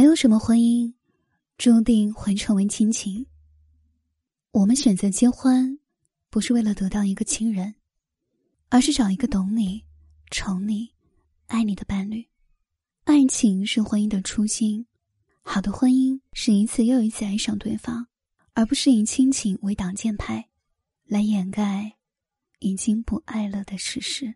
没有什么婚姻注定会成为亲情。我们选择结婚不是为了得到一个亲人而是找一个懂你宠你爱你的伴侣。爱情是婚姻的初心好的婚姻是一次又一次爱上对方而不是以亲情为挡箭牌来掩盖已经不爱了的事实。